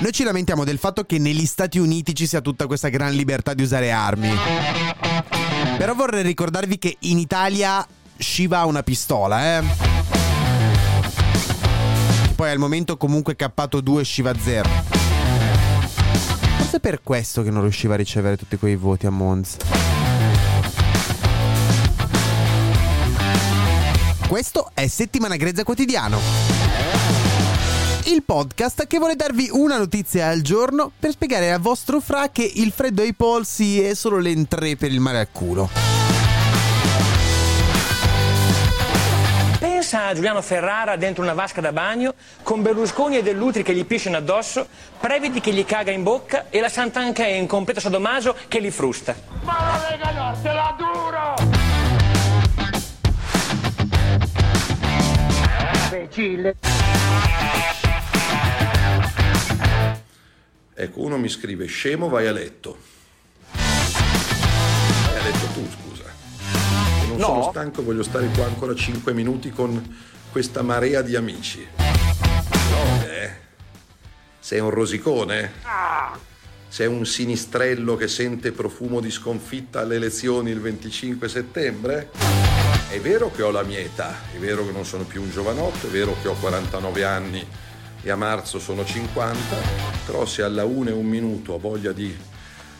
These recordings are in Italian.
Noi ci lamentiamo del fatto che negli Stati Uniti ci sia tutta questa gran libertà di usare armi. Però vorrei ricordarvi che in Italia Shiva ha una pistola, eh. Poi al momento comunque cappato 2 Shiva 0. Forse è per questo che non riusciva a ricevere tutti quei voti a Mons. Questo è Settimana Grezza Quotidiano. Il podcast che vuole darvi una notizia al giorno per spiegare al vostro fra che il freddo ai polsi è solo l'entrée per il mare al culo. Pensa a Giuliano Ferrara dentro una vasca da bagno, con Berlusconi e Dell'Utri che gli pisciano addosso, Previti che gli caga in bocca e la Santanchè in completo sadomaso che li frusta. Ma la Lega Nord te la duro! Imbecille. Ecco, uno mi scrive, scemo vai a letto. Vai a letto tu, scusa. Se non sono stanco, voglio stare qua ancora 5 minuti con questa marea di amici. No, eh? Sei un rosicone? Sei un sinistrello che sente profumo di sconfitta alle elezioni il 25 settembre? È vero che ho la mia età, è vero che non sono più un giovanotto, è vero che ho 49 anni e a marzo sono 50, però se alla 1 e un minuto ho voglia di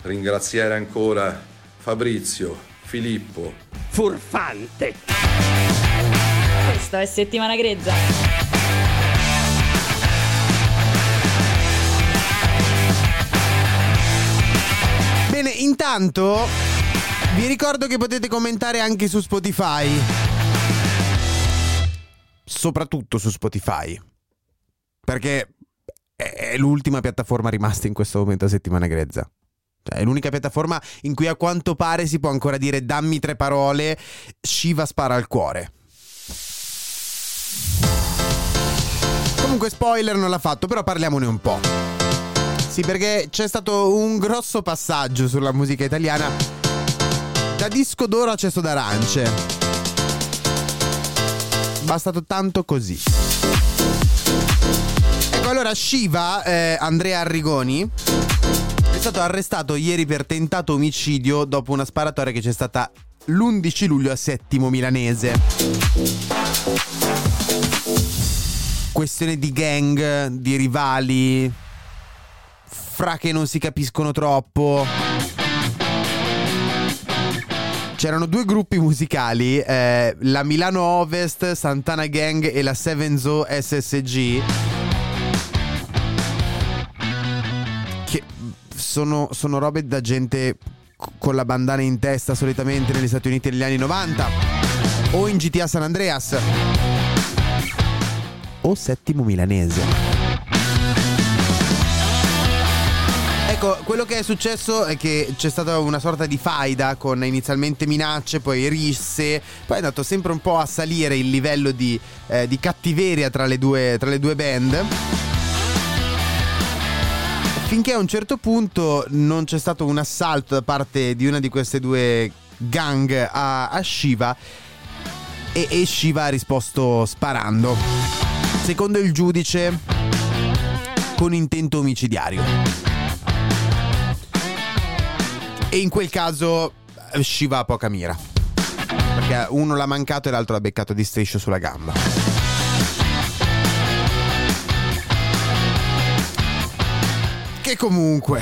ringraziare ancora Fabrizio, Filippo, Furfante. Questa è settimana grezza. Bene, intanto vi ricordo che potete commentare anche su Spotify. Soprattutto su Spotify. Perché è l'ultima piattaforma rimasta in questo momento a settimana grezza. Cioè, è l'unica piattaforma in cui a quanto pare si può ancora dire dammi tre parole, Shiva spara al cuore. Comunque spoiler non l'ha fatto, però parliamone un po'. Sì, perché c'è stato un grosso passaggio sulla musica italiana da disco d'oro a cesto d'arance. Bastato tanto così. Ecco, allora Shiva, eh, Andrea Arrigoni, è stato arrestato ieri per tentato omicidio dopo una sparatoria che c'è stata l'11 luglio a Settimo Milanese. Questione di gang, di rivali, fra che non si capiscono troppo. C'erano due gruppi musicali, eh, la Milano Ovest, Santana Gang e la Seven Zoo SSG. Che sono, sono robe da gente con la bandana in testa solitamente negli Stati Uniti negli anni 90. O in GTA San Andreas. O Settimo Milanese. Ecco, quello che è successo è che c'è stata una sorta di faida con inizialmente minacce, poi risse, poi è andato sempre un po' a salire il livello di, eh, di cattiveria tra le, due, tra le due band. Finché a un certo punto non c'è stato un assalto da parte di una di queste due gang a, a Shiva e, e Shiva ha risposto sparando. Secondo il giudice, con intento omicidiario. E in quel caso eh, Shiva ha poca mira. Perché uno l'ha mancato e l'altro l'ha beccato di striscio sulla gamba. Che comunque.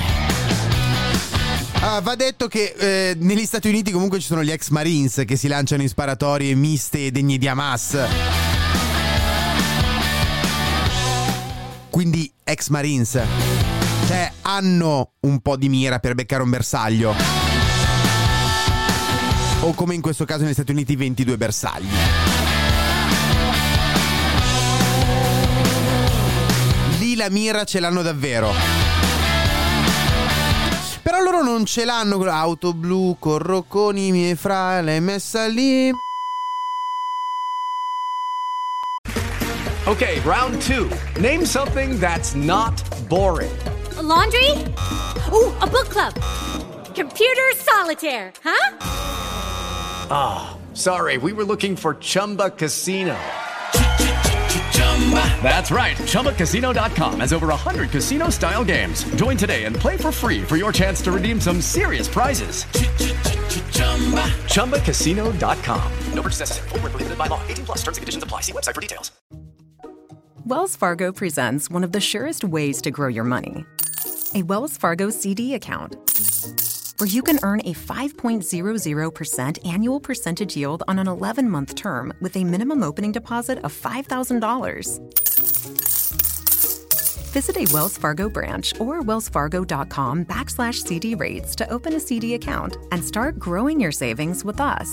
Ah, va detto che eh, negli Stati Uniti comunque ci sono gli ex Marines che si lanciano in sparatorie miste e degne di Hamas. Quindi ex Marines. Cioè hanno un po' di mira per beccare un bersaglio. O come in questo caso negli Stati Uniti 22 bersagli. Lì la mira ce l'hanno davvero. Però loro non ce l'hanno. Auto blu, con i miei fra, l'hai messa lì. Okay, round two. Name something that's not boring. A laundry? Ooh, a book club. Computer solitaire, huh? Ah, oh, sorry, we were looking for Chumba Casino. That's right. ChumbaCasino.com has over 100 casino style games. Join today and play for free for your chance to redeem some serious prizes. ChumbaCasino.com. No purchase necessary. Full prohibited by law. 18 plus terms and conditions apply. See website for details. Wells Fargo presents one of the surest ways to grow your money a Wells Fargo CD account where you can earn a 5.00% annual percentage yield on an 11 month term with a minimum opening deposit of $5,000. Visit a Wells Fargo branch or wellsfargo.com backslash CD rates to open a CD account and start growing your savings with us.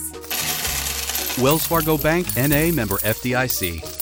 Wells Fargo Bank NA member FDIC.